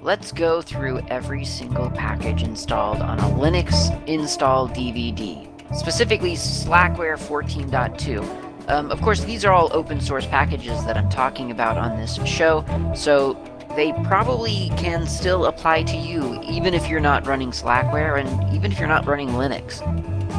let's go through every single package installed on a Linux install DVD, specifically Slackware 14.2. Um, of course, these are all open source packages that I'm talking about on this show, so they probably can still apply to you even if you're not running Slackware and even if you're not running Linux.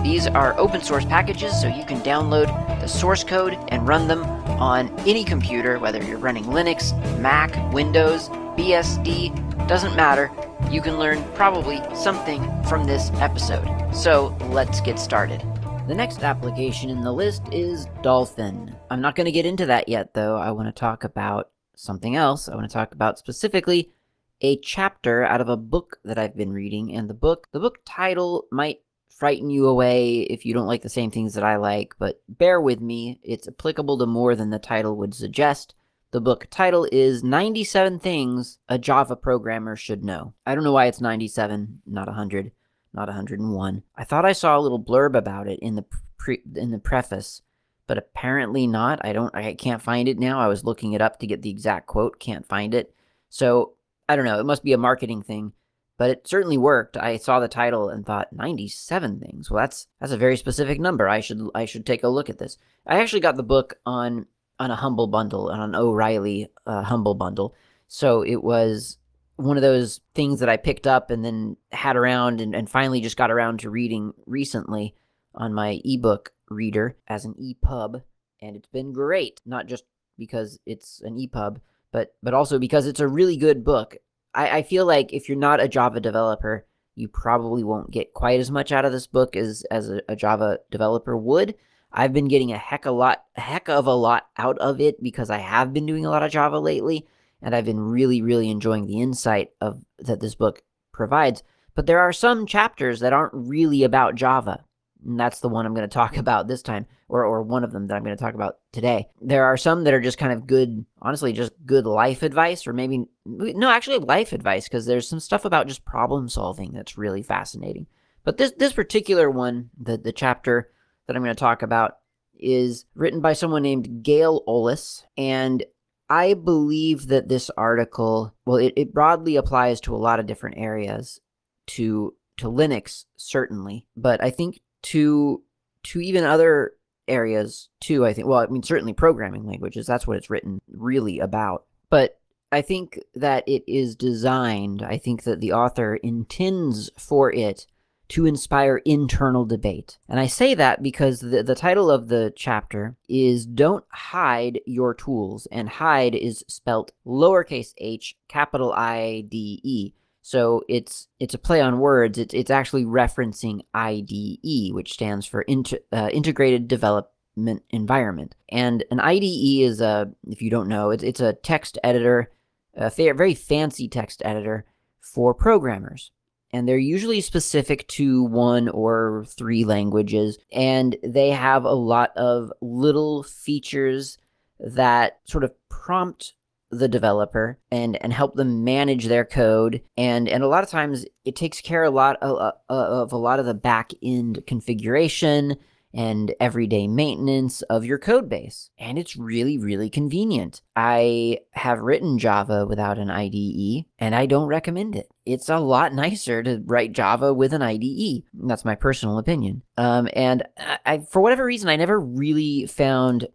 These are open source packages, so you can download the source code and run them on any computer, whether you're running Linux, Mac, Windows, BSD, doesn't matter. You can learn probably something from this episode. So let's get started. The next application in the list is Dolphin. I'm not going to get into that yet, though. I want to talk about something else. I want to talk about specifically a chapter out of a book that I've been reading, and the book, the book title might frighten you away if you don't like the same things that I like, but bear with me. It's applicable to more than the title would suggest. The book title is 97 Things a Java Programmer Should Know. I don't know why it's 97, not 100, not 101. I thought I saw a little blurb about it in the pre- in the preface, but apparently not. I don't I can't find it now. I was looking it up to get the exact quote, can't find it. So, I don't know, it must be a marketing thing but it certainly worked. I saw the title and thought 97 things. Well, that's that's a very specific number. I should I should take a look at this. I actually got the book on on a humble bundle on an O'Reilly uh, humble bundle. So it was one of those things that I picked up and then had around and, and finally just got around to reading recently on my ebook reader as an EPUB, and it's been great. Not just because it's an EPUB, but but also because it's a really good book. I, I feel like if you're not a Java developer, you probably won't get quite as much out of this book as as a, a Java developer would. I've been getting a heck a lot, a heck of a lot out of it because I have been doing a lot of Java lately, and I've been really, really enjoying the insight of that this book provides. But there are some chapters that aren't really about Java. And that's the one I'm going to talk about this time, or, or one of them that I'm going to talk about today. There are some that are just kind of good, honestly, just good life advice, or maybe, no, actually life advice, because there's some stuff about just problem solving that's really fascinating. But this, this particular one, the, the chapter that I'm going to talk about, is written by someone named Gail Ollis, and I believe that this article, well, it, it broadly applies to a lot of different areas, to to Linux certainly, but I think to to even other areas too i think well i mean certainly programming languages that's what it's written really about. But i think that it is designed i think that the author intends for it to inspire internal debate and i say that because the, the title of the chapter is don't hide your tools and hide is spelt lowercase h capital i d e so it's it's a play on words. It's it's actually referencing IDE, which stands for inter, uh, Integrated Development Environment. And an IDE is a, if you don't know, it's it's a text editor, a fa- very fancy text editor for programmers. And they're usually specific to one or three languages, and they have a lot of little features that sort of prompt the developer and and help them manage their code and and a lot of times it takes care a lot of, uh, uh, of a lot of the back end configuration and everyday maintenance of your code base and it's really really convenient i have written java without an ide and i don't recommend it it's a lot nicer to write java with an ide that's my personal opinion um, and I, I for whatever reason i never really found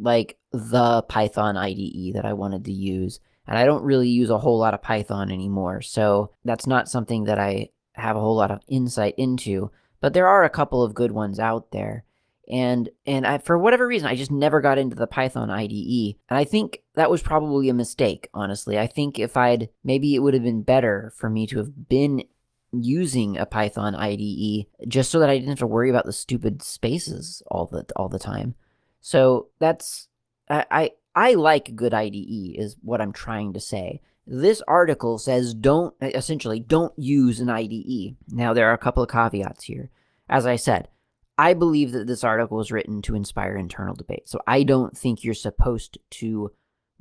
like the Python IDE that I wanted to use. And I don't really use a whole lot of Python anymore. So that's not something that I have a whole lot of insight into. But there are a couple of good ones out there. And and I, for whatever reason, I just never got into the Python IDE. And I think that was probably a mistake, honestly. I think if I'd maybe it would have been better for me to have been using a Python IDE just so that I didn't have to worry about the stupid spaces all the all the time. So that's I, I I like good IDE is what I'm trying to say. This article says don't essentially don't use an IDE. Now there are a couple of caveats here. As I said, I believe that this article was written to inspire internal debate. So I don't think you're supposed to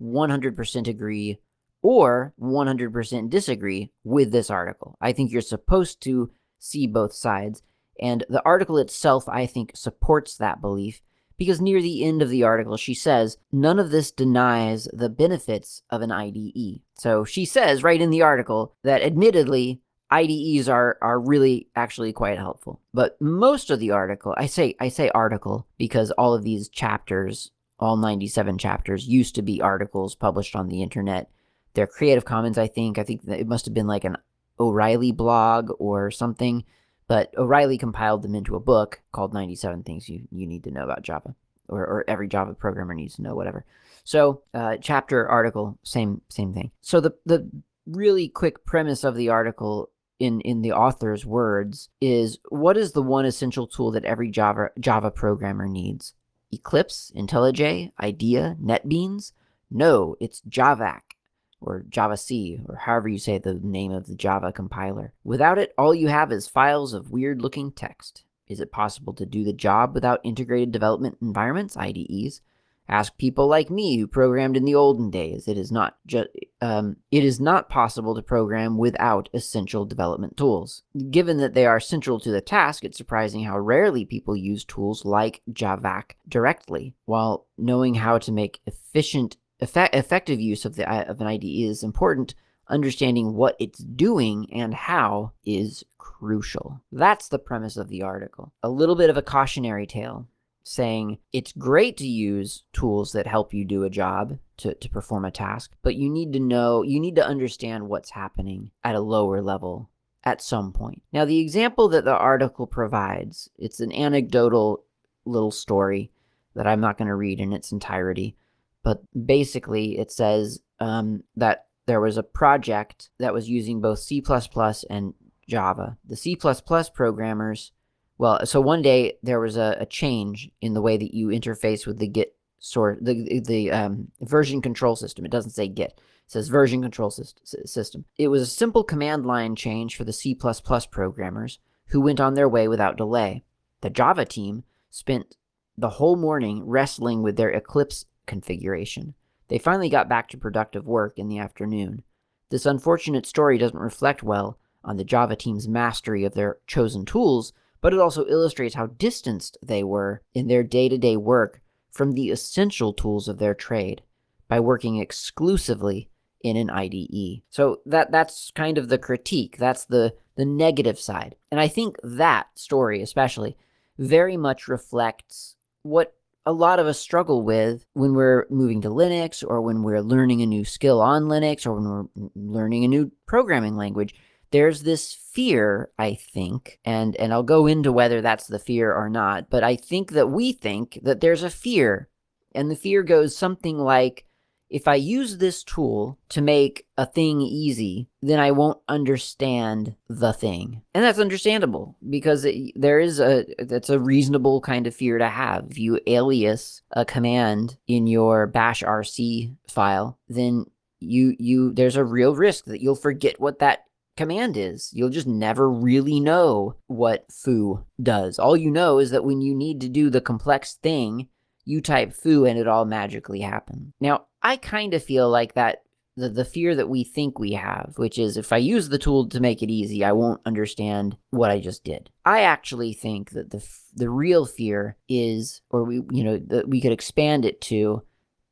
100% agree or 100% disagree with this article. I think you're supposed to see both sides. And the article itself, I think, supports that belief because near the end of the article, she says, none of this denies the benefits of an IDE. So she says right in the article that admittedly IDEs are are really actually quite helpful. But most of the article, I say I say article because all of these chapters, all 97 chapters used to be articles published on the internet. They're Creative Commons, I think. I think it must have been like an O'Reilly blog or something, but O'Reilly compiled them into a book called 97 Things You You Need to Know About Java or, or every Java programmer needs to know whatever. So, uh, chapter article, same same thing. So the the really quick premise of the article in in the author's words is what is the one essential tool that every Java Java programmer needs? Eclipse, IntelliJ, IDEA, NetBeans? No, it's Javac or Javac or however you say the name of the Java compiler. Without it, all you have is files of weird looking text. Is it possible to do the job without integrated development environments, IDEs? Ask people like me who programmed in the olden days. It is not just um, it is not possible to program without essential development tools. Given that they are central to the task, it's surprising how rarely people use tools like Javac directly. While knowing how to make efficient, effect, effective use of the of an IDE is important, understanding what it's doing and how is crucial. That's the premise of the article. A little bit of a cautionary tale saying it's great to use tools that help you do a job to, to perform a task, but you need to know, you need to understand what's happening at a lower level at some point. Now, the example that the article provides, it's an anecdotal little story that I'm not going to read in its entirety, but basically it says um, that there was a project that was using both C++ and Java. The C++ programmers well, so one day there was a, a, change in the way that you interface with the Git sort the the um, version control system. It doesn't say Git; it says version control system. It was a simple command line change for the C++ programmers who went on their way without delay. The Java team spent the whole morning wrestling with their Eclipse configuration. They finally got back to productive work in the afternoon. This unfortunate story doesn't reflect well on the Java team's mastery of their chosen tools but it also illustrates how distanced they were in their day to day work from the essential tools of their trade by working exclusively in an IDE. So that that's kind of the critique. That's the the negative side. And I think that story especially very much reflects what a lot of us struggle with when we're moving to Linux or when we're learning a new skill on Linux or when we're learning a new programming language there's this fear, I think, and and I'll go into whether that's the fear or not, but I think that we think that there's a fear. And the fear goes something like if I use this tool to make a thing easy, then I won't understand the thing. And that's understandable because it, there is a that's a reasonable kind of fear to have. If you alias a command in your bash rc file, then you you there's a real risk that you'll forget what that command is. You'll just never really know what foo does. All you know is that when you need to do the complex thing, you type foo and it all magically happens. Now, I kind of feel like that the, the fear that we think we have, which is if I use the tool to make it easy, I won't understand what I just did. I actually think that the the real fear is, or we you know that we could expand it to,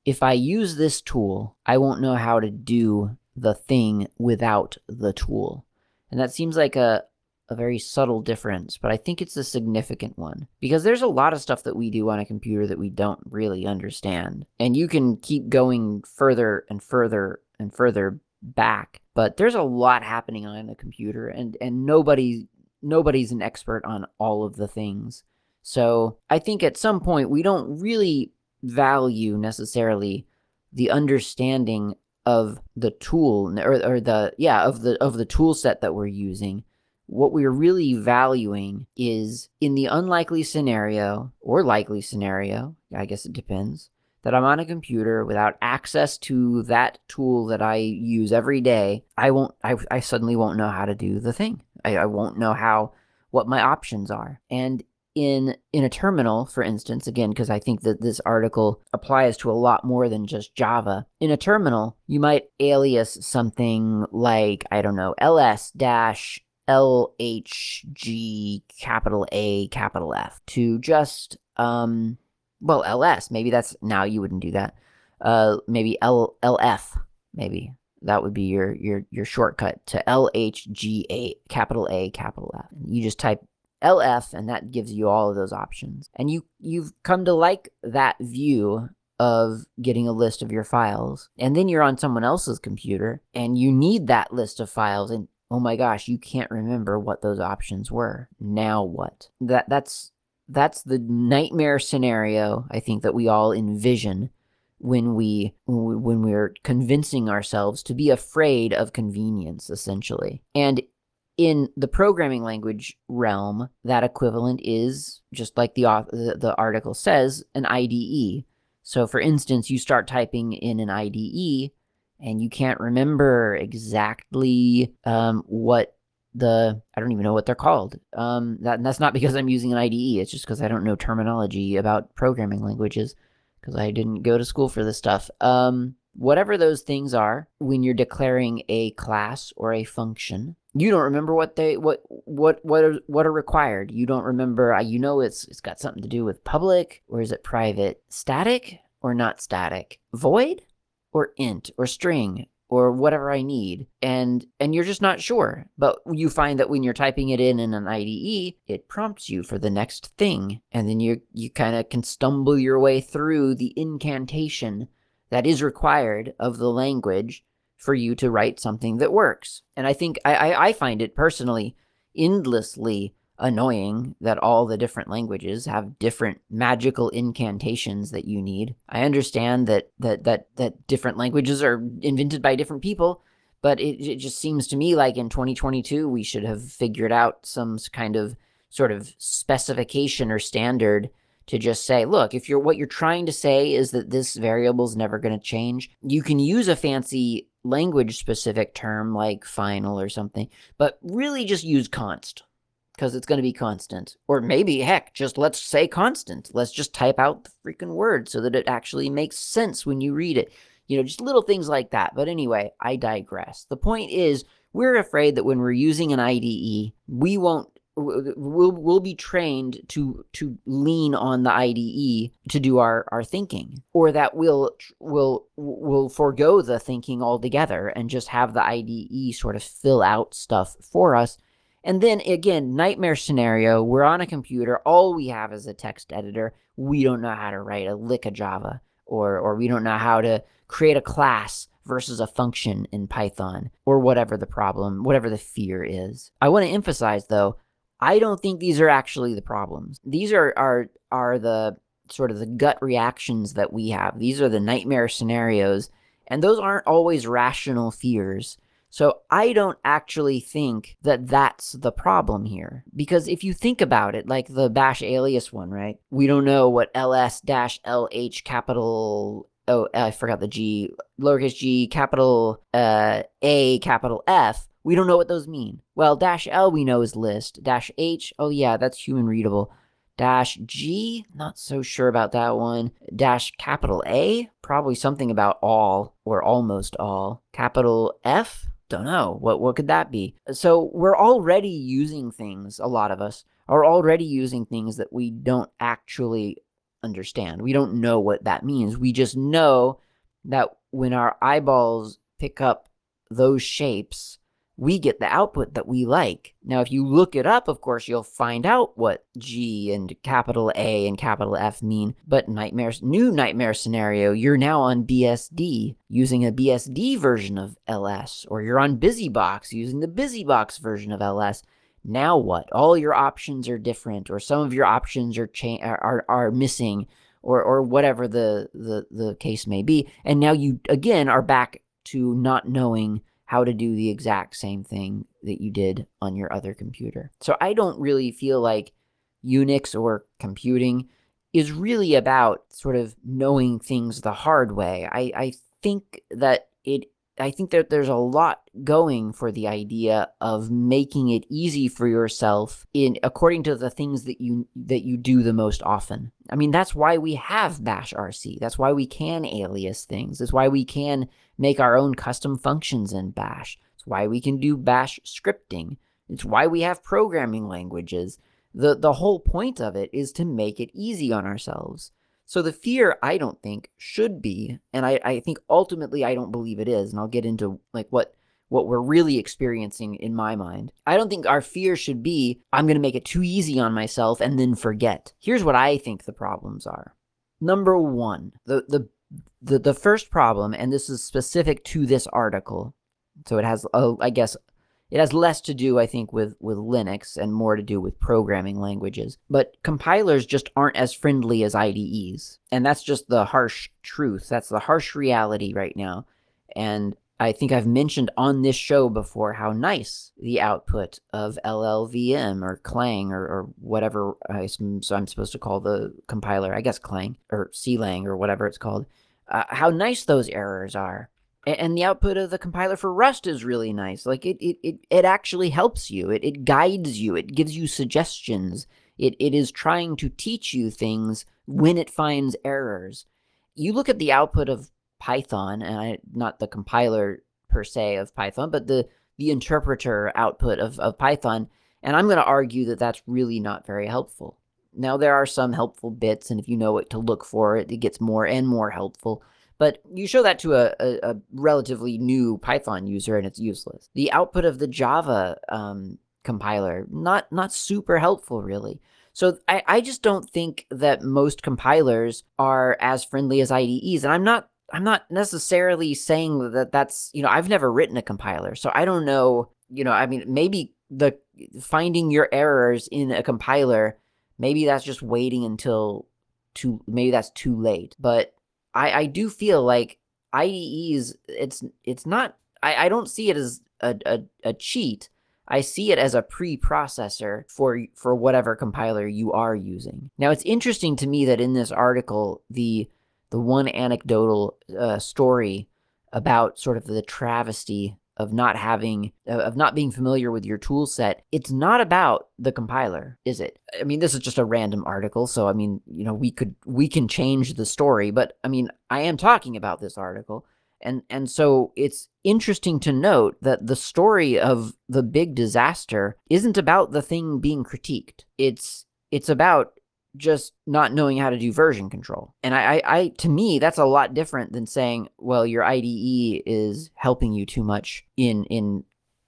if I use this tool, I won't know how to do the thing without the tool. And that seems like a, a very subtle difference, but I think it's a significant one because there's a lot of stuff that we do on a computer that we don't really understand. And you can keep going further and further and further back, but there's a lot happening on a computer and and nobody nobody's an expert on all of the things. So, I think at some point we don't really value necessarily the understanding of the tool or, or the yeah of the of the tool set that we're using what we're really valuing is in the unlikely scenario or likely scenario i guess it depends that i'm on a computer without access to that tool that i use every day i won't i, I suddenly won't know how to do the thing. I, I won't know how what my options are. And in in a terminal for instance again because i think that this article applies to a lot more than just java. In a terminal you might alias something like i don't know ls dash lhg capital a capital f to just um well ls maybe that's now you wouldn't do that. Uh maybe l lf maybe. That would be your your your shortcut to LHGA, capital A, capital F. You just type LF and that gives you all of those options. And you you've come to like that view of getting a list of your files. And then you're on someone else's computer and you need that list of files and oh my gosh, you can't remember what those options were. Now what? That that's that's the nightmare scenario I think that we all envision when we when we're convincing ourselves to be afraid of convenience essentially. And in the programming language realm, that equivalent is just like the the article says, an IDE. So for instance, you start typing in an IDE and you can't remember exactly um, what the I don't even know what they're called. Um, that that's not because I'm using an IDE. It's just because I don't know terminology about programming languages because I didn't go to school for this stuff. Um, whatever those things are, when you're declaring a class or a function, you don't remember what they what what what are, what are required. You don't remember. Uh, you know it's it's got something to do with public or is it private, static or not static, void or int or string or whatever I need. And and you're just not sure. But you find that when you're typing it in in an IDE, it prompts you for the next thing. And then you you kind of can stumble your way through the incantation that is required of the language for you to write something that works. And I think I, I, I find it personally endlessly annoying that all the different languages have different magical incantations that you need. I understand that that that that different languages are invented by different people, but it, it just seems to me like in 2022 we should have figured out some kind of sort of specification or standard to just say, look, if you're what you're trying to say is that this variable is never going to change, you can use a fancy language specific term like final or something, but really just use const because it's going to be constant. Or maybe, heck, just let's say constant. Let's just type out the freaking word so that it actually makes sense when you read it. You know, just little things like that. But anyway, I digress. The point is, we're afraid that when we're using an IDE, we won't we'll we'll be trained to to lean on the IDE to do our our thinking or that we'll will will forego the thinking altogether and just have the IDE sort of fill out stuff for us and then again, nightmare scenario, we're on a computer, all we have is a text editor. We don't know how to write a lick of Java or or we don't know how to create a class versus a function in Python or whatever the problem, whatever the fear is. I want to emphasize though, I don't think these are actually the problems. These are are are the sort of the gut reactions that we have. These are the nightmare scenarios and those aren't always rational fears. So I don't actually think that that's the problem here. Because if you think about it, like the bash alias one, right? We don't know what ls dash lh capital oh I forgot the G lowercase g capital uh, A capital F. We don't know what those mean. Well, dash L we know is list. Dash H, oh yeah, that's human readable. Dash G, not so sure about that one. Dash capital A, probably something about all or almost all. Capital F, don't know what what could that be so we're already using things a lot of us are already using things that we don't actually understand we don't know what that means we just know that when our eyeballs pick up those shapes we get the output that we like. Now, if you look it up, of course, you'll find out what G and capital A and capital F mean. But nightmares, new nightmare scenario, you're now on BSD using a BSD version of LS, or you're on BusyBox using the BusyBox version of LS. Now what? All your options are different, or some of your options are cha- are, are missing, or or whatever the, the the case may be. And now you again are back to not knowing how to do the exact same thing that you did on your other computer. So I don't really feel like Unix or computing is really about sort of knowing things the hard way. I, I think that it I think that there's a lot going for the idea of making it easy for yourself in according to the things that you that you do the most often. I mean, that's why we have bash RC. That's why we can alias things. That's why we can make our own custom functions in bash. It's why we can do bash scripting. It's why we have programming languages. The the whole point of it is to make it easy on ourselves. So the fear, I don't think, should be, and I, I think ultimately I don't believe it is, and I'll get into like what what we're really experiencing in my mind. I don't think our fear should be, I'm going to make it too easy on myself and then forget. Here's what I think the problems are. Number one, the, the, the, the first problem, and this is specific to this article, so it has, uh, I guess, it has less to do, I think, with, with Linux and more to do with programming languages. But compilers just aren't as friendly as IDEs. And that's just the harsh truth. That's the harsh reality right now. And I think I've mentioned on this show before how nice the output of LLVM or Clang or, or whatever I, so I'm supposed to call the compiler, I guess Clang or CLang or whatever it's called, uh, how nice those errors are. And, the output of the compiler for Rust is really nice. Like it, it, it, it actually helps you, it, it guides you, it gives you suggestions. It, it is trying to teach you things when it finds errors. You look at the output of Python, and I, not the compiler per se of Python, but the the interpreter output of, of Python. And I'm going to argue that that's really not very helpful. Now, there are some helpful bits, and if you know what to look for, it, it gets more and more helpful. But you show that to a, a, a, relatively new Python user, and it's useless. The output of the Java um, compiler, not not super helpful, really. So I, I just don't think that most compilers are as friendly as IDEs. And I'm not I'm not necessarily saying that that's, you know, I've never written a compiler. So I don't know, you know, I mean, maybe the finding your errors in a compiler, maybe that's just waiting until too, maybe that's too late. But I, I do feel like IDEs, it's, it's not, I, I don't see it as a, a, a cheat. I see it as a preprocessor for for whatever compiler you are using. Now it's interesting to me that in this article the the one anecdotal uh, story about sort of the travesty of not having of not being familiar with your tool set it's not about the compiler is it? I mean this is just a random article so i mean you know we could we can change the story but i mean i am talking about this article and and so it's interesting to note that the story of the big disaster isn't about the thing being critiqued. It's it's about just not knowing how to do version control. And I, I, I, to me, that's a lot different than saying, well, your IDE is helping you too much in in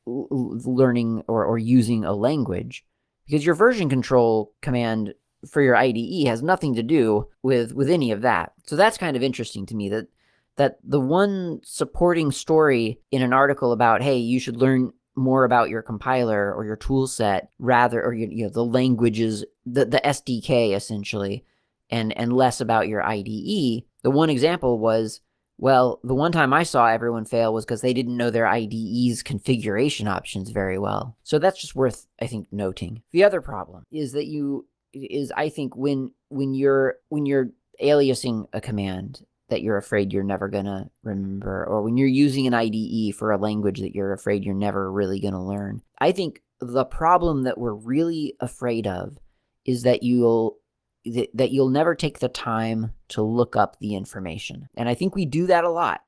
learning or, or using a language, because your version control command for your IDE has nothing to do with with any of that. So that's kind of interesting to me that that the one supporting story in an article about hey you should learn more about your compiler or your tool set rather or you know the languages the, the SDK essentially and and less about your IDE. The one example was well, the one time I saw everyone fail was because they didn't know their IDE's configuration options very well. So that's just worth, I think, noting. The other problem is that you is I think when when you're when you're aliasing a command that you're afraid you're never going to remember, or when you're using an IDE for a language that you're afraid you're never really going to learn. I think the problem that we're really afraid of is that you'll that you'll never take the time to look up the information. And I think we do that a lot.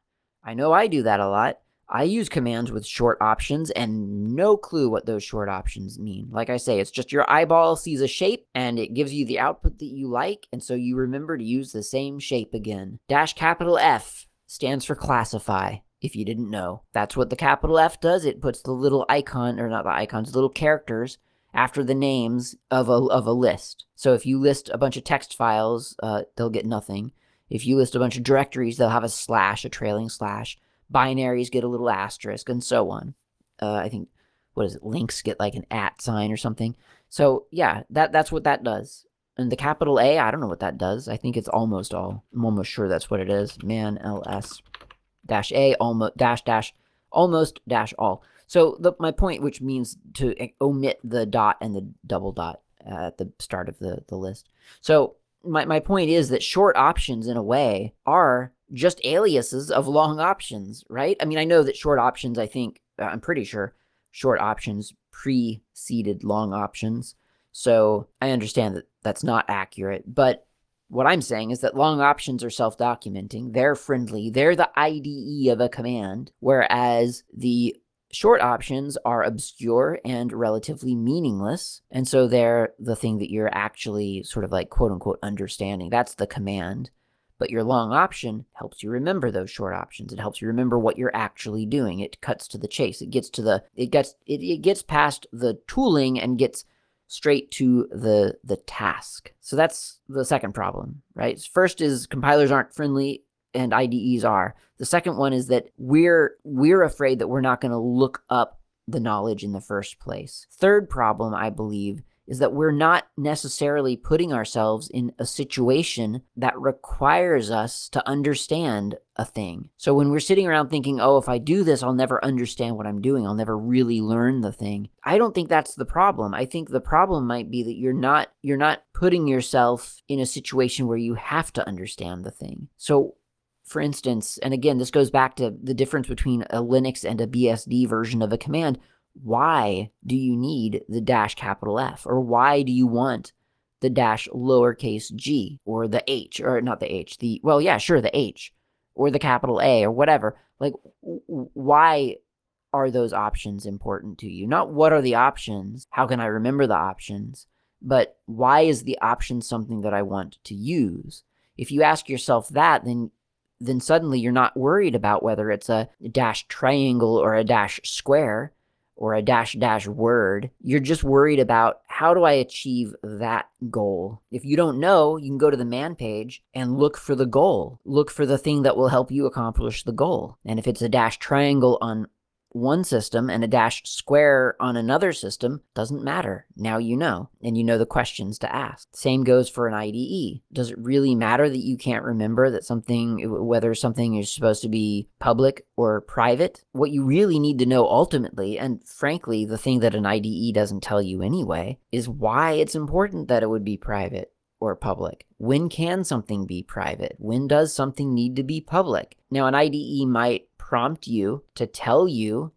I know I do that a lot. I use commands with short options and no clue what those short options mean. Like I say, it's just your eyeball sees a shape and it gives you the output that you like, and so you remember to use the same shape again. Dash capital F stands for classify, if you didn't know. That's what the capital F does. It puts the little icon, or not the icons, little characters after the names of a, of a list. So if you list a bunch of text files, uh, they'll get nothing. If you list a bunch of directories, they'll have a slash, a trailing slash binaries get a little asterisk, and so on. Uh, I think what is it? Links get like an at sign or something. So yeah, that that's what that does. And the capital A, I don't know what that does. I think it's almost all. I'm almost sure that's what it is. Man ls dash a almost dash dash almost dash all. So the, my point, which means to omit the dot and the double dot at the start of the, the list. So my, my point is that short options in a way are just aliases of long options, right? I mean, I know that short options, I think, uh, I'm pretty sure short options preceded long options. So I understand that that's not accurate. But what I'm saying is that long options are self documenting, they're friendly, they're the IDE of a command, whereas the short options are obscure and relatively meaningless. And so they're the thing that you're actually sort of like quote unquote understanding. That's the command. But your long option helps you remember those short options. It helps you remember what you're actually doing. It cuts to the chase. It gets to the it gets it, it gets past the tooling and gets straight to the the task. So that's the second problem, right? First is compilers aren't friendly and IDEs are. The second one is that we're we're afraid that we're not going to look up the knowledge in the first place. Third problem, I believe, is that we're not necessarily putting ourselves in a situation that requires us to understand a thing. So when we're sitting around thinking, oh, if I do this, I'll never understand what I'm doing, I'll never really learn the thing. I don't think that's the problem. I think the problem might be that you're not you're not putting yourself in a situation where you have to understand the thing. So for instance, and again, this goes back to the difference between a Linux and a BSD version of a command why do you need the dash capital F? Or why do you want the dash lowercase g or the H or not the H, the, well, yeah, sure, the H or the capital A or whatever. Like, why are those options important to you? Not what are the options? How can I remember the options? But why is the option something that I want to use? If you ask yourself that, then then suddenly you're not worried about whether it's a dash triangle or a dash square or a dash dash word. You're just worried about how do I achieve that goal? If you don't know, you can go to the man page and look for the goal. Look for the thing that will help you accomplish the goal. And if it's a dash triangle on one system and a dash square on another system doesn't matter. Now you know, and you know the questions to ask. Same goes for an IDE. Does it really matter that you can't remember that something, whether something is supposed to be public or private? What you really need to know ultimately, and frankly, the thing that an IDE doesn't tell you anyway, is why it's important that it would be private or public? When can something be private? When does something need to be public? Now, an IDE might prompt you to tell you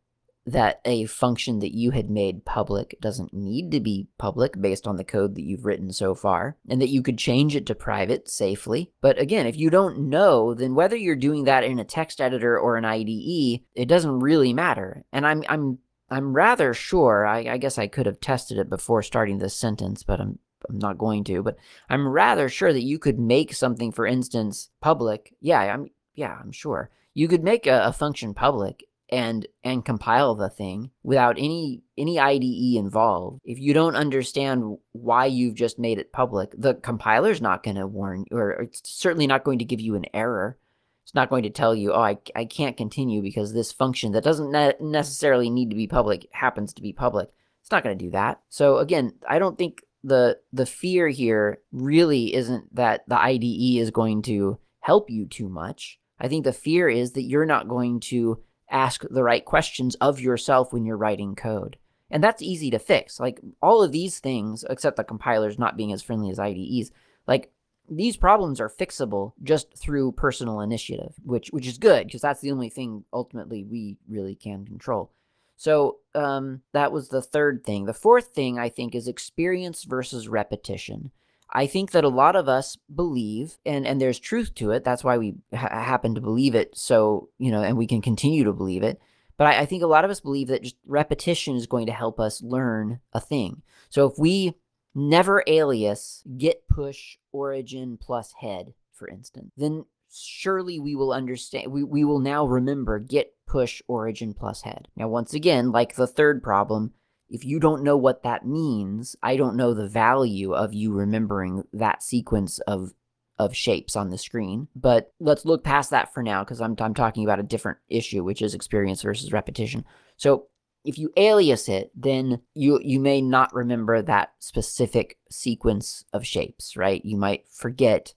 that a function that you had made public doesn't need to be public based on the code that you've written so far, and that you could change it to private safely. But again, if you don't know, then whether you're doing that in a text editor or an IDE, it doesn't really matter. And I'm I'm I'm rather sure, I, I guess I could have tested it before starting this sentence, but I'm I'm not going to, but I'm rather sure that you could make something, for instance, public. Yeah, I'm yeah, I'm sure you could make a, a function public and and compile the thing without any any IDE involved. If you don't understand why you've just made it public, the compiler's not going to warn or it's certainly not going to give you an error. It's not going to tell you, "Oh, I I can't continue because this function that doesn't ne- necessarily need to be public happens to be public." It's not going to do that. So again, I don't think the the fear here really isn't that the IDE is going to help you too much. I think the fear is that you're not going to ask the right questions of yourself when you're writing code. And that's easy to fix. Like all of these things, except the compilers not being as friendly as IDEs, like these problems are fixable just through personal initiative, which which is good because that's the only thing ultimately we really can control. So um, that was the third thing. The fourth thing I think is experience versus repetition. I think that a lot of us believe, and, and there's truth to it. That's why we ha- happen to believe it. So, you know, and we can continue to believe it. But I, I think a lot of us believe that just repetition is going to help us learn a thing. So if we never alias git push origin plus head, for instance, then surely we will understand we, we will now remember git push origin plus head now once again like the third problem if you don't know what that means, I don't know the value of you remembering that sequence of of shapes on the screen. But let's look past that for now because I'm I'm talking about a different issue, which is experience versus repetition. So if you alias it, then you you may not remember that specific sequence of shapes, right? You might forget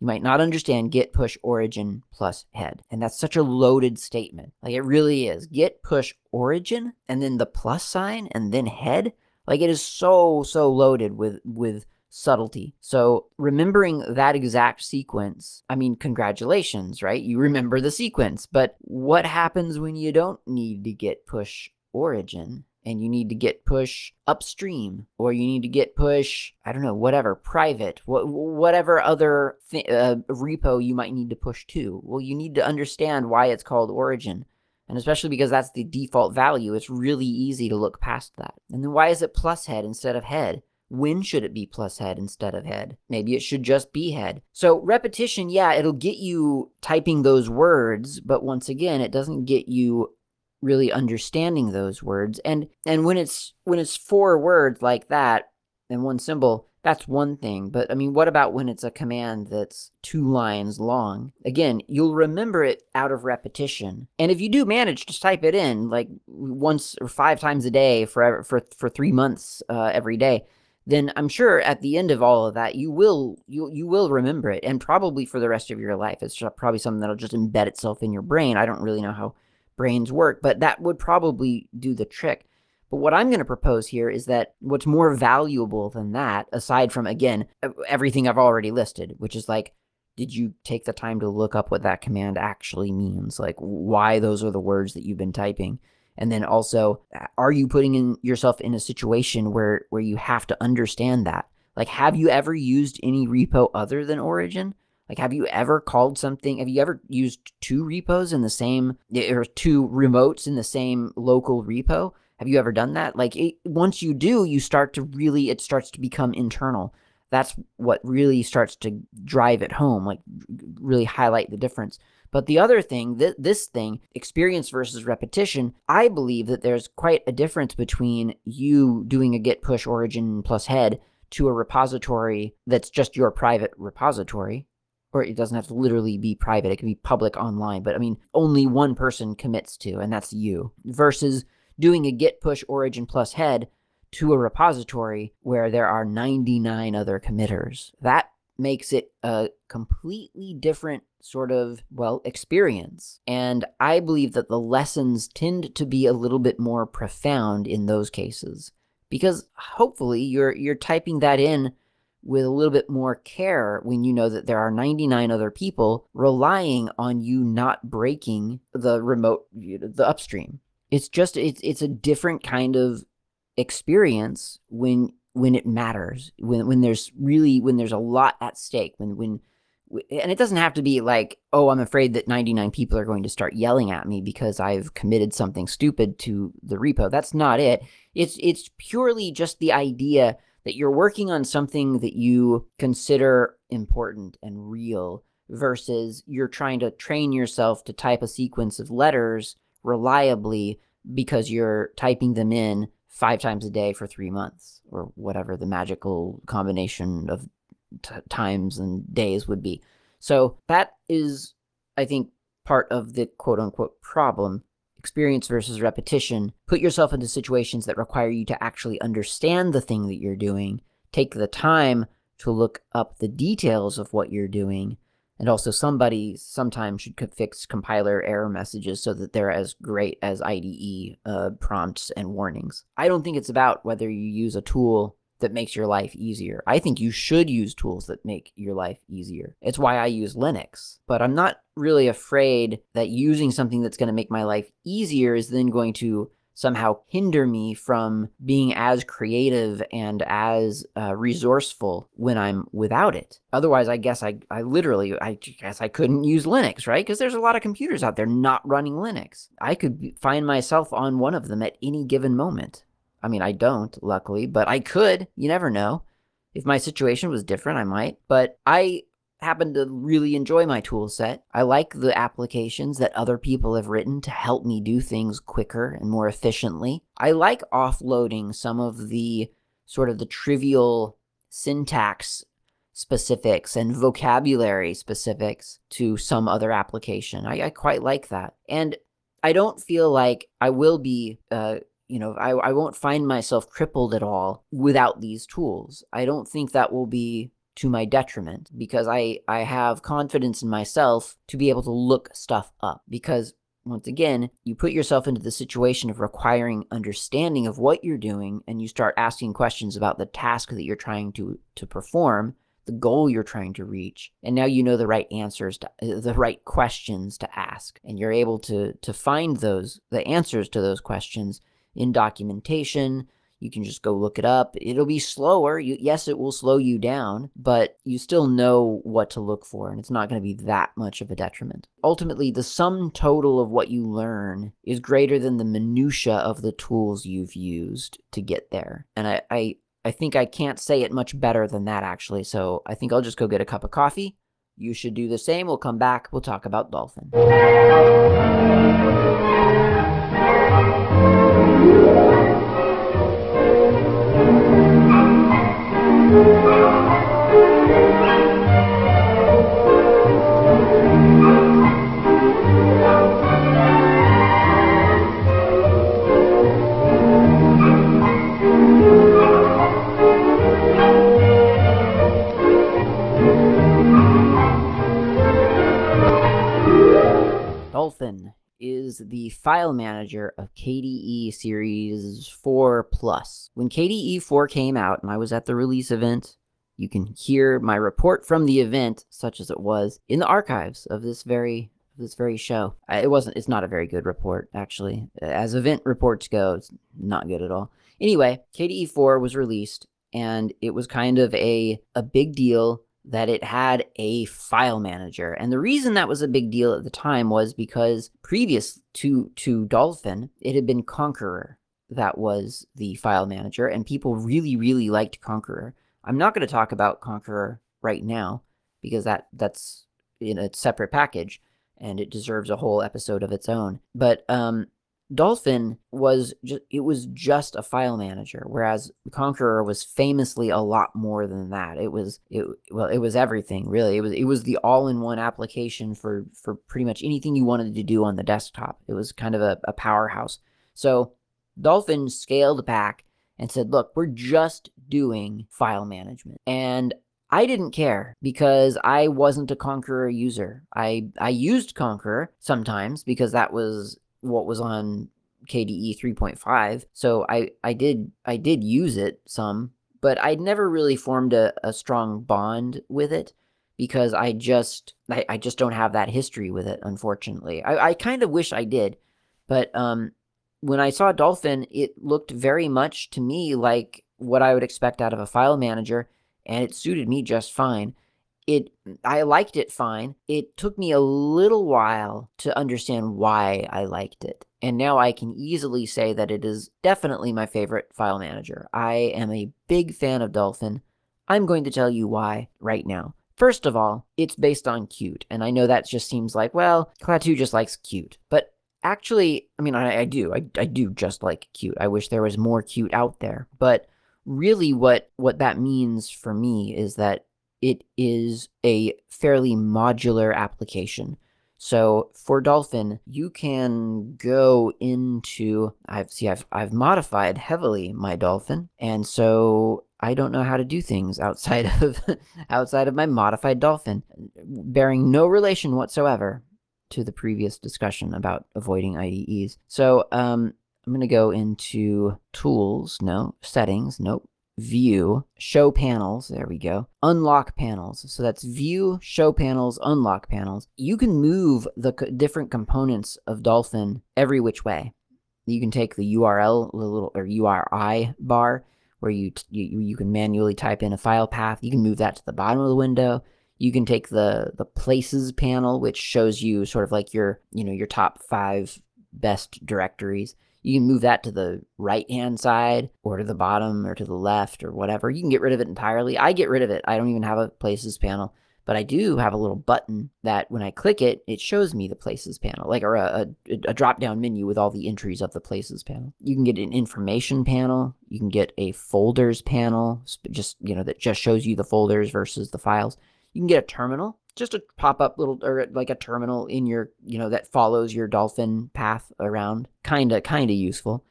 you might not understand git push origin plus head. And that's such a loaded statement. Like it really is. Git push origin and then the plus sign and then head. Like it is so, so loaded with, with subtlety. So remembering that exact sequence, I mean, congratulations, right? You remember the sequence, but what happens when you don't need to git push origin? And you need to git push upstream or you need to git push i don't know whatever private wh- whatever other th- uh, repo you might need to push to well you need to understand why it's called origin And especially because that's the default value, it's really easy to look past that. And then why is it plus head instead of head? When should it be plus head instead of head? Maybe it should just be head. So repetition, yeah, it'll get you typing those words, but once again, it doesn't get you really understanding those words. And and when it's when it's four words like that and one symbol, that's one thing. But I mean, what about when it's a command that's two lines long? Again, you'll remember it out of repetition. And if you do manage to type it in like once or five times a day for for for three months uh, every day, then I'm sure at the end of all of that, you will you you will remember it, and probably for the rest of your life. It's probably something that'll just embed itself in your brain. I don't really know how brains work, but that would probably do the trick. But what I'm going to propose here is that what's more valuable than that, aside from, again, everything I've already listed, which is like, did you take the time to look up what that command actually means? Like, why those are the words that you've been typing? And then also, are you putting in yourself in a situation where, where you have to understand that? Like, have you ever used any repo other than Origin? Like, have you ever called something? Have you ever used two repos in the same, or two remotes in the same local repo? Have you ever done that? Like it, once you do, you start to really, it starts to become internal. That's what really starts to drive it home, like really highlight the difference. But the other thing, th- this thing, experience versus repetition, I believe that there's quite a difference between you doing a git push origin plus head to a repository that's just your private repository, or it doesn't have to literally be private, it can be public online, but I mean, only one person commits to, and that's you, versus doing a git push origin plus head to a repository where there are 99 other committers. That makes it a completely different sort of, well, experience. And I believe that the lessons tend to be a little bit more profound in those cases because hopefully you're you're typing that in with a little bit more care when you know that there are 99 other people relying on you not breaking the remote the upstream. It's just it's it's a different kind of experience when when it matters when when there's really when there's a lot at stake when when and it doesn't have to be like oh i'm afraid that 99 people are going to start yelling at me because i've committed something stupid to the repo. That's not it. It's it's purely just the idea that you're working on something that you consider important and real versus you're trying to train yourself to type a sequence of letters reliably because you're typing them in five times a day for three months or whatever the magical combination of t- times and days would be. So that is, I think, part of the quote unquote problem experience versus repetition. Put yourself into situations that require you to actually understand the thing that you're doing, take the time to look up the details of what you're doing, and also, somebody sometimes should fix compiler error messages so that they're as great as IDE uh, prompts and warnings. I don't think it's about whether you use a tool that makes your life easier. I think you should use tools that make your life easier. It's why I use Linux. But I'm not really afraid that using something that's going to make my life easier is then going to somehow hinder me from being as creative and as uh, resourceful when I'm without it. Otherwise, I guess I, I literally, I guess I couldn't use Linux, right? Because there's a lot of computers out there not running Linux. I could find myself on one of them at any given moment. I mean, I don't, luckily, but I could. You never know. If my situation was different, I might. But I happen to really enjoy my tool set. I like the applications that other people have written to help me do things quicker and more efficiently. I like offloading some of the sort of the trivial syntax specifics and vocabulary specifics to some other application. I, I quite like that. And I don't feel like I will be uh, you know, I, I won't find myself crippled at all without these tools. I don't think that will be to my detriment because I, I have confidence in myself to be able to look stuff up. Because once again, you put yourself into the situation of requiring understanding of what you're doing and you start asking questions about the task that you're trying to, to perform, the goal you're trying to reach. And now you know the right answers to uh, the right questions to ask. And you're able to to find those the answers to those questions in documentation You can just go look it up. It'll be slower. You, yes, it will slow you down, but you still know what to look for, and it's not going to be that much of a detriment. Ultimately, the sum total of what you learn is greater than the minutia of the tools you've used to get there. And I, I, I think I can't say it much better than that, actually. So I think I'll just go get a cup of coffee. You should do the same. We'll come back. We'll talk about Dolphin. Dolphin is the file manager of KDE Series 4 Plus. When KDE 4 came out and I was at the release event, you can hear my report from the event, such as it was, in the archives of this very this very show. It wasn't it's not a very good report actually. As event reports go, it's not good at all. Anyway, KDE 4 was released and it was kind of a a big deal that it had a file manager. And the reason that was a big deal at the time was because previous to to Dolphin, it had been Konqueror that was the file manager and people really really liked Konqueror. I'm not going to talk about Konqueror right now because that that's in a separate package and it deserves a whole episode of its own. But um Dolphin was just it was just a file manager, whereas Konqueror was famously a lot more than that. It was it well, it was everything really. It was it was the all-in-one application for for pretty much anything you wanted to do on the desktop. It was kind of a, a powerhouse. So Dolphin scaled back and said, look, we're just doing file management. And I didn't care because I wasn't a Konqueror user. I I used Konqueror sometimes because that was what was on KDE 3.5. So I I did I did use it some, but I'd never really formed a, a strong bond with it because I just I, I just don't have that history with it, unfortunately. I, I kind of wish I did, but um when I saw Dolphin, it looked very much to me like what I would expect out of a file manager, and it suited me just fine it I liked it fine. It took me a little while to understand why I liked it. And now I can easily say that it is definitely my favorite file manager. I am a big fan of Dolphin. I'm going to tell you why right now. First of all, it's based on Qt, and I know that just seems like, well, Klaatu just likes Qt. But actually, I mean, I, I do. I, I do just like Qt. I wish there was more Qt out there. But really what what that means for me is that it is a fairly modular application. So for Dolphin, you can go into I've see I've I've modified heavily my Dolphin, and so I don't know how to do things outside of outside of my modified Dolphin, bearing no relation whatsoever to the previous discussion about avoiding IDEs. So um, I'm going to go into tools, no, settings, nope, view, show panels, there we go, unlock panels. So that's view, show panels, unlock panels. You can move the different components of Dolphin every which way. You can take the URL, the little or URI bar, where you, you you can manually type in a file path. You can move that to the bottom of the window. You can take the the places panel, which shows you sort of like your you know your top five best directories. You can move that to the right hand side or to the bottom or to the left or whatever. You can get rid of it entirely. I get rid of it. I don't even have a places panel, but I do have a little button that when I click it, it shows me the places panel, like or a, a, a drop down menu with all the entries of the places panel. You can get an information panel. You can get a folders panel, just you know that just shows you the folders versus the files. You can get a terminal just a pop up little or like a terminal in your you know that follows your dolphin path around. Kind of kind of useful.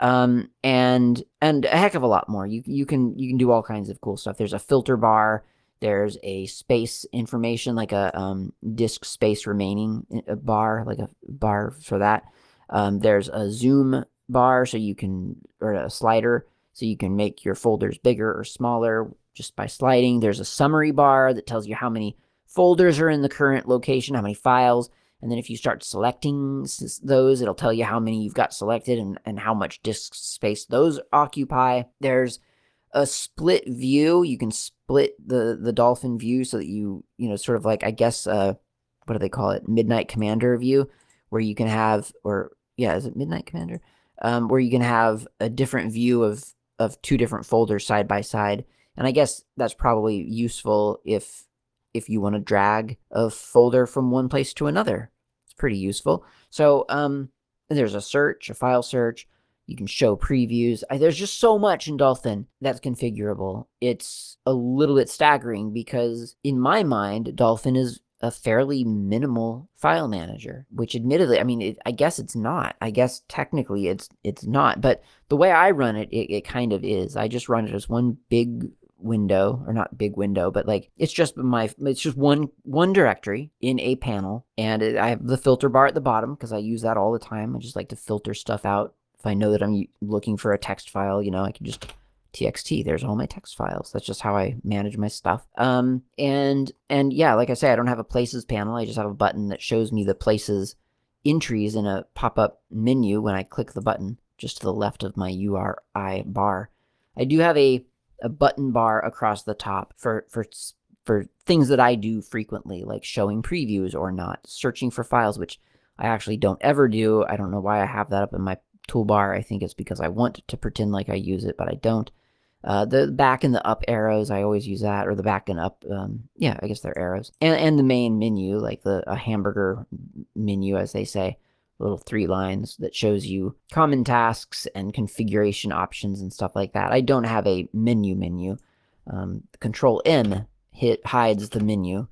Um and and a heck of a lot more. You you can you can do all kinds of cool stuff. There's a filter bar. There's a space information like a um, disk space remaining uh, bar like a bar for that. Um, there's a zoom bar so you can or a slider so you can make your folders bigger or smaller just by sliding. There's a summary bar that tells you how many folders are in the current location, how many files, And then if you start selecting those, it'll tell you how many you've got selected and, and how much disk space those occupy. There's a split view. You can split the the dolphin view so that you you know sort of like I guess uh what do they call it Midnight Commander view, where you can have or yeah is it Midnight Commander um, where you can have a different view of of two different folders side by side. And I guess that's probably useful if if you want to drag a folder from one place to another. It's pretty useful. So um, there's a search, a file search, you can show previews. There's just so much in Dolphin that's configurable. It's a little bit staggering because, in my mind, Dolphin is a fairly minimal file manager, which admittedly, I mean, it, I guess it's not. I guess technically it's it's not, but the way I run it, it, it kind of is. I just run it as one big window or not big window but like it's just my it's just one one directory in a panel and it, i have the filter bar at the bottom because i use that all the time. I just like to filter stuff out. If I know that I'm looking for a text file, you know, I can just txt there's all my text files. That's just how i manage my stuff. Um and and yeah like i say i don't have a places panel. I just have a button that shows me the places entries in a pop-up menu when i click the button just to the left of my uri bar. I do have a a button bar across the top for for for things that i do frequently like showing previews or not searching for files which i actually don't ever do i don't know why i have that up in my toolbar. I think it's because I want to pretend like I use it, but I don't. Uh, the back and the up arrows, I always use that, or the back and up. Um, yeah, I guess they're arrows. And, and the main menu, like the a hamburger menu, as they say, little three lines that shows you common tasks and configuration options and stuff like that. I don't have a menu menu. Um, Control M hit hides the menu.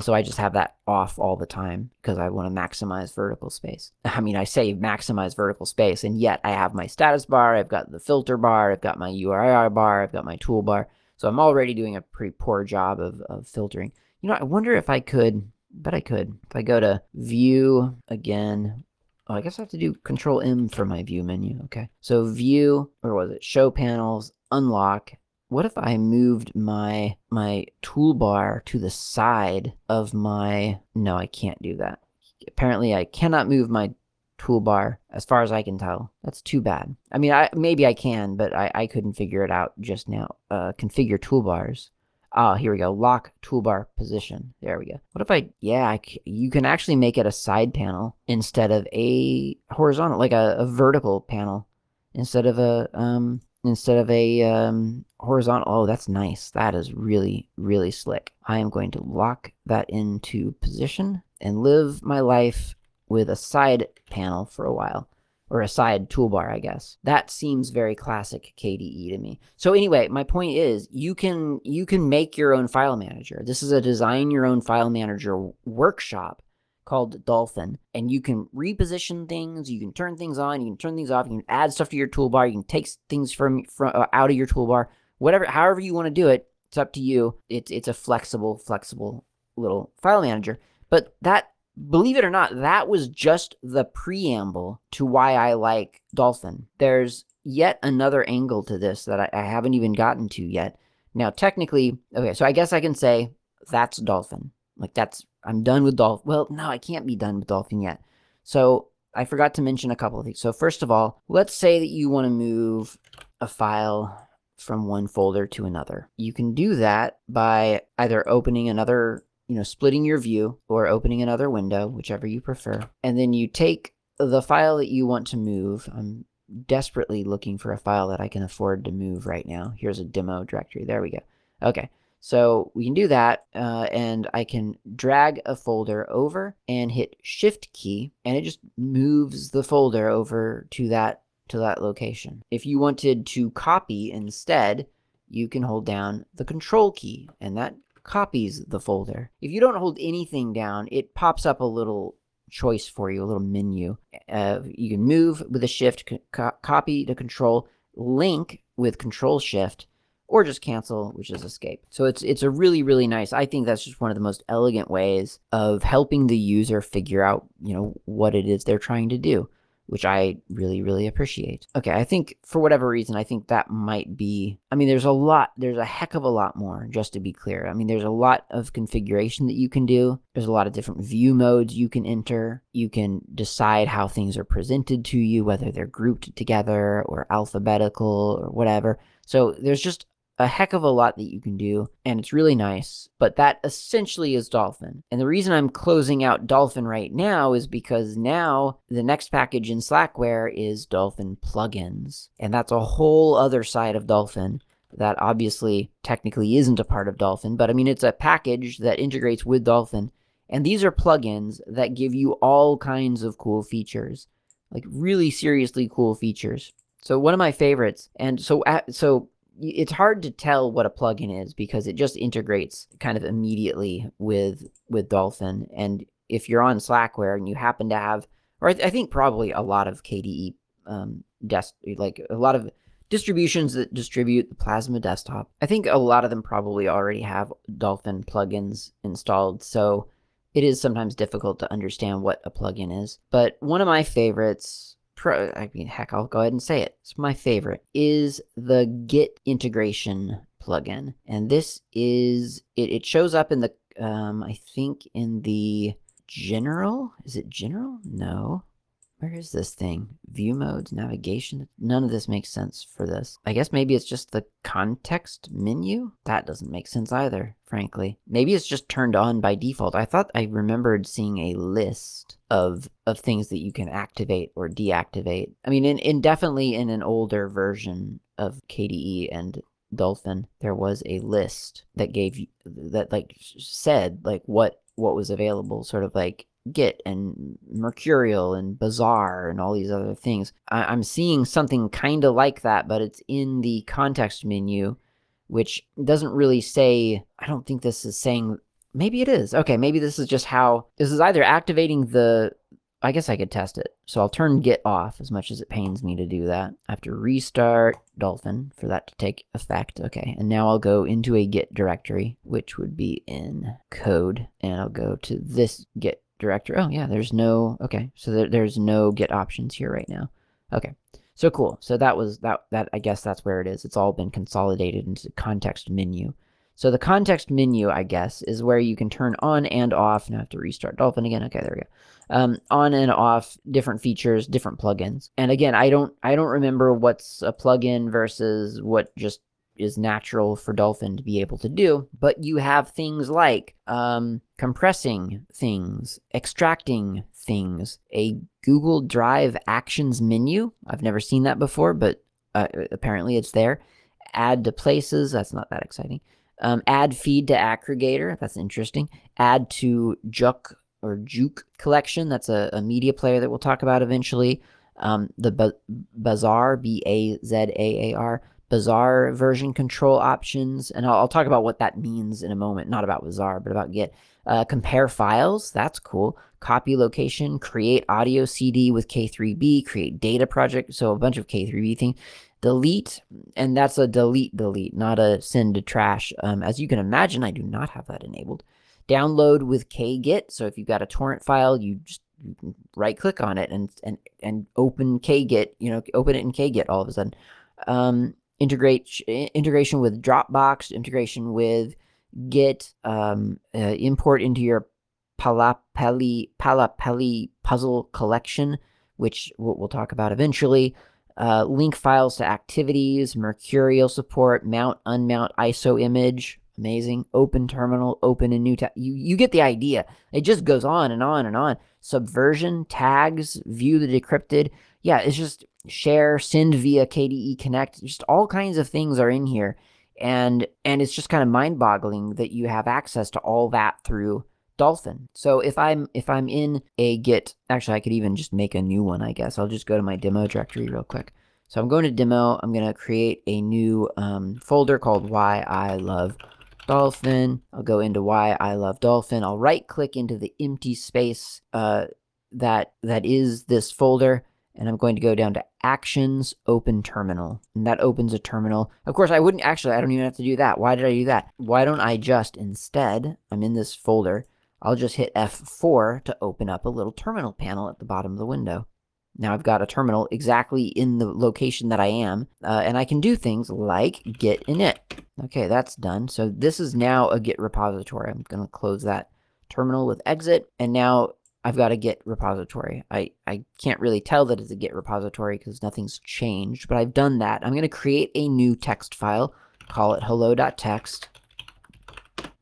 So I just have that off all the time because I want to maximize vertical space. I mean, I say maximize vertical space, and yet I have my status bar, I've got the filter bar, I've got my URI bar, I've got my toolbar. So I'm already doing a pretty poor job of, of filtering. You know, I wonder if I could, but I could. If I go to view again, oh, I guess I have to do control M for my view menu. Okay. So view, or was it? Show panels, unlock, what if I moved my my toolbar to the side of my no I can't do that apparently I cannot move my toolbar as far as I can tell that's too bad I mean I maybe I can but I, I couldn't figure it out just now uh, configure toolbars Ah, oh, here we go. Lock toolbar position. There we go. What if I, yeah, I, you can actually make it a side panel instead of a horizontal, like a, a vertical panel instead of a, um, instead of a um, horizontal. Oh, that's nice. That is really, really slick. I am going to lock that into position and live my life with a side panel for a while. Or a side toolbar, I guess. That seems very classic KDE to me. So anyway, my point is you can you can make your own file manager. This is a design your own file manager workshop called Dolphin, and you can reposition things. You can turn things on. You can turn things off. You can add stuff to your toolbar. You can take things from, from uh, out of your toolbar. Whatever, however you want to do it, it's up to you. It's it's a flexible, flexible little file manager. But that, believe it or not, that was just the preamble to why I like Dolphin. There's yet another angle to this that I, I haven't even gotten to yet. Now, technically, okay, so I guess I can say that's Dolphin. Like that's I'm done with Dolphin. Well, no, I can't be done with Dolphin yet. So I forgot to mention a couple of things. So first of all, let's say that you want to move a file from one folder to another. You can do that by either opening another, you know, splitting your view or opening another window, whichever you prefer. And then you take the file that you want to move. I'm desperately looking for a file that I can afford to move right now. Here's a demo directory. There we go. Okay. So we can do that, uh, and I can drag a folder over and hit Shift key, and it just moves the folder over to that to that location. If you wanted to copy instead, you can hold down the Control key, and that copies the folder. If you don't hold anything down, it pops up a little choice for you, a little menu. Uh, you can move with a Shift, co copy to Control, link with Control Shift, or just cancel, which is escape. So it's it's a really really nice. I think that's just one of the most elegant ways of helping the user figure out, you know, what it is they're trying to do. Which I really, really appreciate. Okay, I think for whatever reason, I think that might be. I mean, there's a lot, there's a heck of a lot more, just to be clear. I mean, there's a lot of configuration that you can do. There's a lot of different view modes you can enter. You can decide how things are presented to you, whether they're grouped together or alphabetical or whatever. So there's just a heck of a lot that you can do, and it's really nice. But that essentially is Dolphin. And the reason I'm closing out Dolphin right now is because now the next package in Slackware is Dolphin plugins. And that's a whole other side of Dolphin that obviously technically isn't a part of Dolphin, but I mean, it's a package that integrates with Dolphin. And these are plugins that give you all kinds of cool features, like really seriously cool features. So one of my favorites, and so so it's hard to tell what a plugin is because it just integrates kind of immediately with with Dolphin. And if you're on Slackware and you happen to have, or I, th- I think probably a lot of KDE um, desk, like a lot of distributions that distribute the Plasma desktop, I think a lot of them probably already have Dolphin plugins installed. So it is sometimes difficult to understand what a plugin is. But one of my favorites pro I mean heck I'll go ahead and say it. It's my favorite is the Git integration plugin. And this is it, it shows up in the um I think in the general. Is it general? No. Where is this thing? View modes, navigation. None of this makes sense for this. I guess maybe it's just the context menu? That doesn't make sense either, frankly. Maybe it's just turned on by default. I thought I remembered seeing a list of of things that you can activate or deactivate. I mean, in, in definitely in an older version of KDE and Dolphin, there was a list that gave that like said like what what was available, sort of like Git and Mercurial and Bazaar and all these other things. I- am seeing something kind of like that, but it's in the context menu, which doesn't really say. I don't think this is saying. Maybe it is. Okay, maybe this is just how. This is either activating the. I guess I could test it. So I'll turn Git off as much as it pains me to do that. I have to restart Dolphin for that to take effect. Okay, and now I'll go into a Git directory, which would be in code, and I'll go to this Git directory. Oh yeah, there's no, okay. So there, there's no Git options here right now. Okay. So cool. So that was that, that, I guess that's where it is. It's all been consolidated into the context menu. So the context menu, I guess, is where you can turn on and off. And I have to restart Dolphin again. Okay, there we go. Um, on and off different features, different plugins. And again, I don't, I don't remember what's a plugin versus what just is natural for Dolphin to be able to do. But you have things like um, compressing things, extracting things, a Google Drive Actions menu. I've never seen that before, but uh, apparently it's there. Add to places. That's not that exciting. Um, add feed to aggregator. That's interesting. Add to Juk or Juke collection. That's a, a media player that we'll talk about eventually. Um, the Bazaar, B A Z A A R Bazaar version control options, and I'll, I'll, talk about what that means in a moment. Not about Bazaar, but about Git. Uh, compare files, that's cool. Copy location, create audio CD with K3B, create data project, so a bunch of K3B things. Delete, and that's a delete delete, not a send to trash. Um, as you can imagine, I do not have that enabled. Download with KGet, so if you've got a torrent file, you just right click on it and and and open KGet, you know, open it in KGet all of a sudden. Um, integrate integration with Dropbox, integration with Git, um, uh, import into your Palapeli Palapeli puzzle collection, which we'll, we'll talk about eventually. Uh, link files to activities, Mercurial support, mount, unmount, ISO image, amazing. Open terminal, open a new tab. You you get the idea. It just goes on and on and on. Subversion, tags, view the decrypted. Yeah, it's just share, send via KDE Connect. Just all kinds of things are in here. And and it's just kind of mind-boggling that you have access to all that through Dolphin. So if I'm if I'm in a Git, actually I could even just make a new one, I guess. I'll just go to my demo directory real quick. So I'm going to demo. I'm going to create a new um, folder called Why I Love Dolphin. I'll go into Why I Love Dolphin. I'll right click into the empty space uh, that that is this folder and I'm going to go down to Actions, Open Terminal. And that opens a terminal. Of course, I wouldn't actually, I don't even have to do that. Why did I do that? Why don't I just, instead, I'm in this folder, I'll just hit F4 to open up a little terminal panel at the bottom of the window. Now I've got a terminal exactly in the location that I am, uh, and I can do things like git init. Okay, that's done. So this is now a git repository. I'm going to close that terminal with exit, and now I've got a git repository. I, I can't really tell that it's a git repository because nothing's changed, but I've done that. I'm going to create a new text file, call it hello.txt.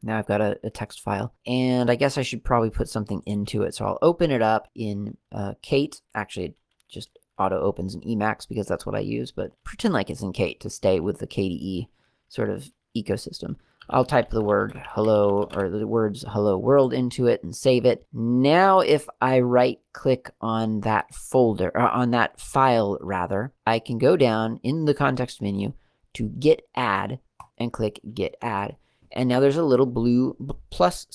Now I've got a, a, text file, and I guess I should probably put something into it. So I'll open it up in uh, Kate. Actually, it just auto opens in Emacs because that's what I use, but pretend like it's in Kate to stay with the KDE sort of ecosystem. I'll type the word hello or the words hello world into it and save it. Now, if I right click on that folder, or on that file rather, I can go down in the context menu to git add and click git add. And now there's a little blue plus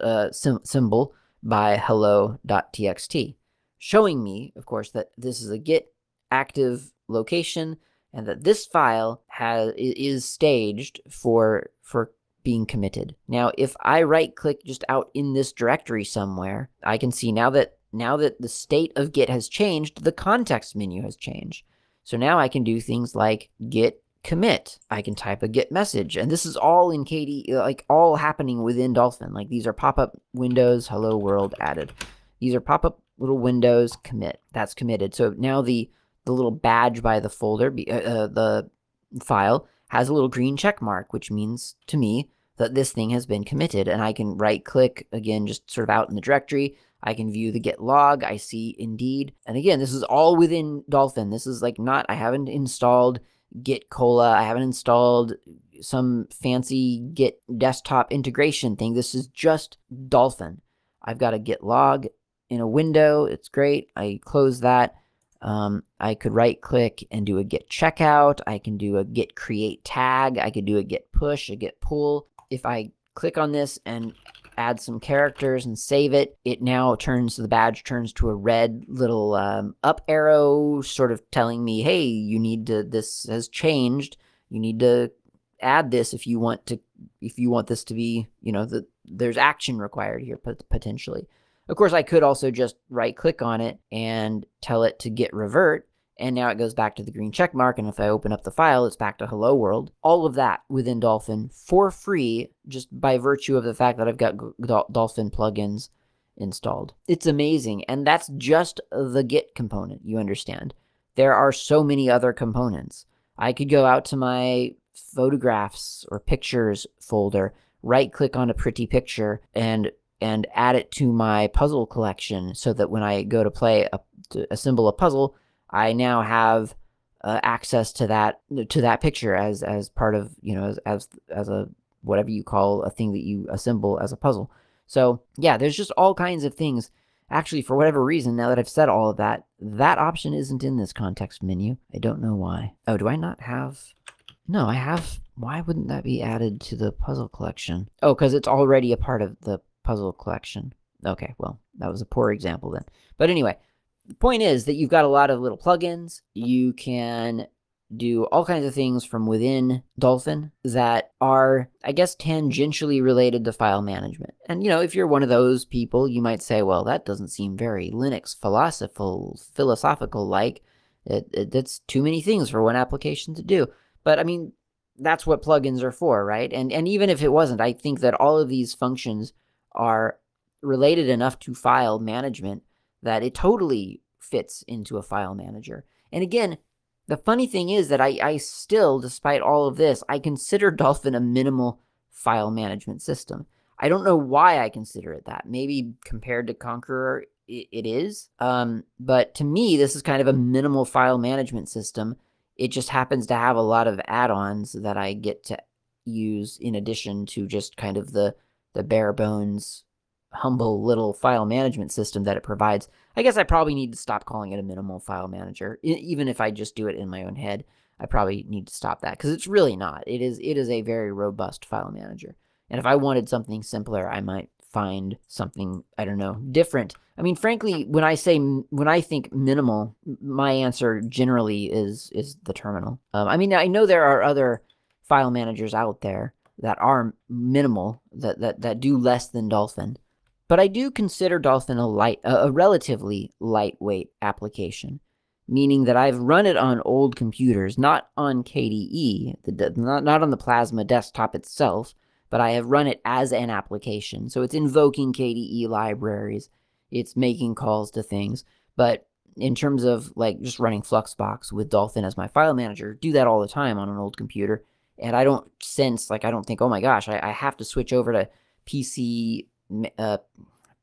uh, symbol by hello.txt, showing me, of course, that this is a git active location and that this file has is staged for for being committed. Now, if I right click just out in this directory somewhere, I can see now that now that the state of Git has changed, the context menu has changed. So now I can do things like git commit. I can type a git message. And this is all in KD, like all happening within Dolphin. Like these are pop-up windows, hello world added. These are pop-up little windows, commit. That's committed. So now the the little badge by the folder, uh, uh, the file, has a little green check mark, which means to me that this thing has been committed. And I can right click again, just sort of out in the directory. I can view the git log. I see indeed. And again, this is all within Dolphin. This is like not, I haven't installed Git Cola. I haven't installed some fancy Git desktop integration thing. This is just Dolphin. I've got a Git log in a window. It's great. I close that. Um, I could right click and do a git checkout. I can do a git create tag. I could do a git push, a git pull. If I click on this and add some characters and save it, it now turns, the badge turns to a red little um, up arrow sort of telling me, hey, you need to, this has changed. You need to add this if you want to, if you want this to be, you know, the, there's action required here potentially. Of course, I could also just right click on it and tell it to git revert and now it goes back to the green check mark. And if I open up the file, it's back to hello world. All of that within Dolphin for free, just by virtue of the fact that I've got Dolphin plugins installed. It's amazing. And that's just the Git component, you understand. There are so many other components. I could go out to my photographs or pictures folder, right click on a pretty picture and and add it to my puzzle collection so that when I go to play a, to assemble a puzzle, I now have uh, access to that to that picture as as part of you know as, as as a whatever you call a thing that you assemble as a puzzle. So yeah, there's just all kinds of things. Actually, for whatever reason, now that I've said all of that, that option isn't in this context menu. I don't know why. Oh, do I not have? No, I have. Why wouldn't that be added to the puzzle collection? Oh, because it's already a part of the puzzle collection. Okay, well, that was a poor example then. But anyway, the point is that you've got a lot of little plugins. You can do all kinds of things from within Dolphin that are, I guess, tangentially related to file management. And, you know, if you're one of those people, you might say, well, that doesn't seem very Linux philosophical, philosophical like. It, it, that's too many things for one application to do. But, I mean, that's what plugins are for, right? And, and even if it wasn't, I think that all of these functions are related enough to file management that it totally fits into a file manager. And again, the funny thing is that I, I still, despite all of this, I consider Dolphin a minimal file management system. I don't know why I consider it that. Maybe compared to Konqueror, it, it is. Um, but to me, this is kind of a minimal file management system. It just happens to have a lot of add-ons that I get to use in addition to just kind of the the bare bones humble little file management system that it provides. I guess I probably need to stop calling it a minimal file manager. Even if I just do it in my own head, I probably need to stop that because it's really not. It is it is a very robust file manager. And if I wanted something simpler, I might find something I don't know different. I mean, frankly, when I say when I think minimal, my answer generally is is the terminal. Um, I mean, I know there are other file managers out there that are minimal that that that do less than Dolphin. But I do consider Dolphin a light, a relatively lightweight application. meaning that I've run it on old computers, not on KDE, the, not, not on the Plasma desktop itself, but I have run it as an application. So it's invoking KDE libraries, it's making calls to things. But in terms of like just running Fluxbox with Dolphin as my file manager, do that all the time on an old computer. And I don't sense, like, I don't think, oh my gosh, I, I have to switch over to PC, uh,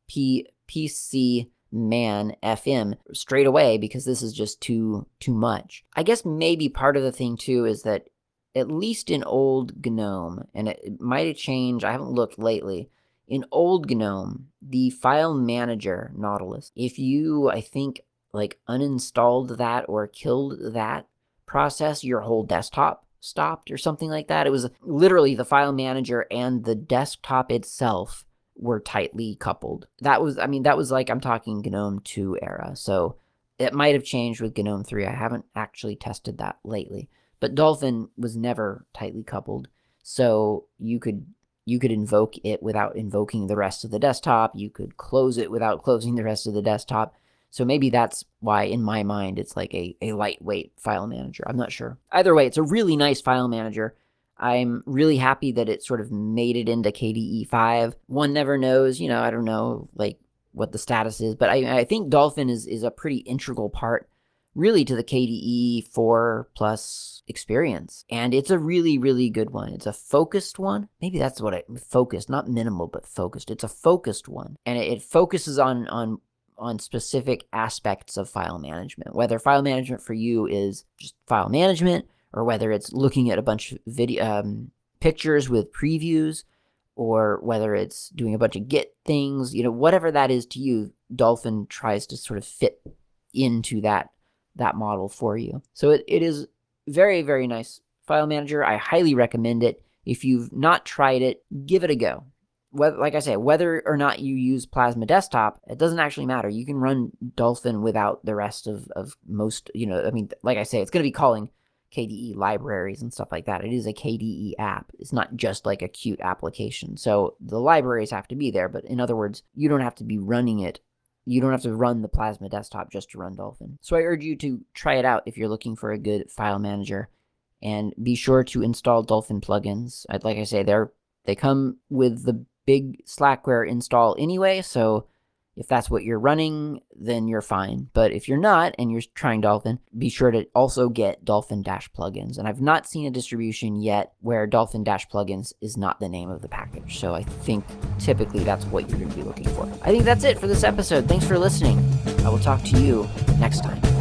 P, PC man FM straight away because this is just too too much. I guess maybe part of the thing too is that at least in old GNOME, and it, it might have changed, I haven't looked lately. In old GNOME, the file manager Nautilus, if you I think like uninstalled that or killed that process, your whole desktop stopped or something like that. It was literally the file manager and the desktop itself were tightly coupled. That was, I mean, that was like, I'm talking GNOME 2 era. So it might have changed with GNOME 3. I haven't actually tested that lately. But Dolphin was never tightly coupled. So you could you could invoke it without invoking the rest of the desktop. You could close it without closing the rest of the desktop. So maybe that's why, in my mind, it's like a, a lightweight file manager. I'm not sure. Either way, it's a really nice file manager. I'm really happy that it sort of made it into KDE 5. One never knows, you know, I don't know like what the status is, but I, I think Dolphin is, is a pretty integral part really to the KDE 4 plus experience. And it's a really, really good one. It's a focused one. Maybe that's what it focused, not minimal, but focused. It's a focused one. And it, it focuses on on on specific aspects of file management. Whether file management for you is just file management or whether it's looking at a bunch of video um, pictures with previews, or whether it's doing a bunch of Git things, you know, whatever that is to you, Dolphin tries to sort of fit into that that model for you. So it, it is very, very nice file manager. I highly recommend it. If you've not tried it, give it a go. Whether, like I say, whether or not you use Plasma Desktop, it doesn't actually matter. You can run Dolphin without the rest of, of most, you know, I mean, like I say, it's going to be calling KDE libraries and stuff like that. It is a KDE app. It's not just like a Qt application. So the libraries have to be there, but in other words, you don't have to be running it. You don't have to run the Plasma desktop just to run Dolphin. So I urge you to try it out if you're looking for a good file manager and be sure to install Dolphin plugins. Like I say they're they come with the big Slackware install anyway, so if that's what you're running, then you're fine. But if you're not and you're trying Dolphin, be sure to also get Dolphin Dash plugins. And I've not seen a distribution yet where Dolphin Dash plugins is not the name of the package. So I think typically that's what you're going to be looking for. I think that's it for this episode. Thanks for listening. I will talk to you next time.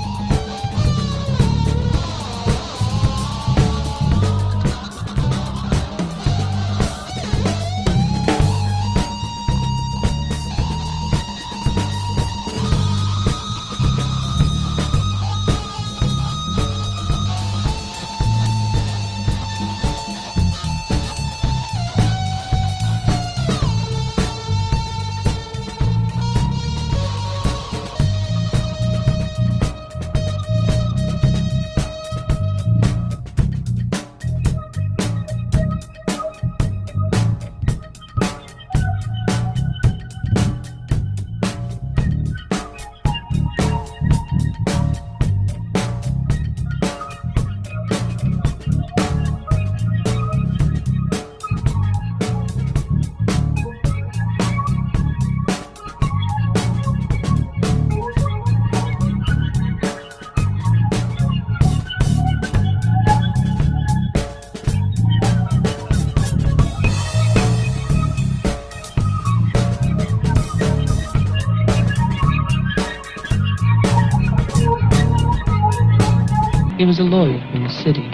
Was a lawyer in the city,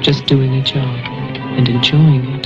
just doing a job and enjoying it.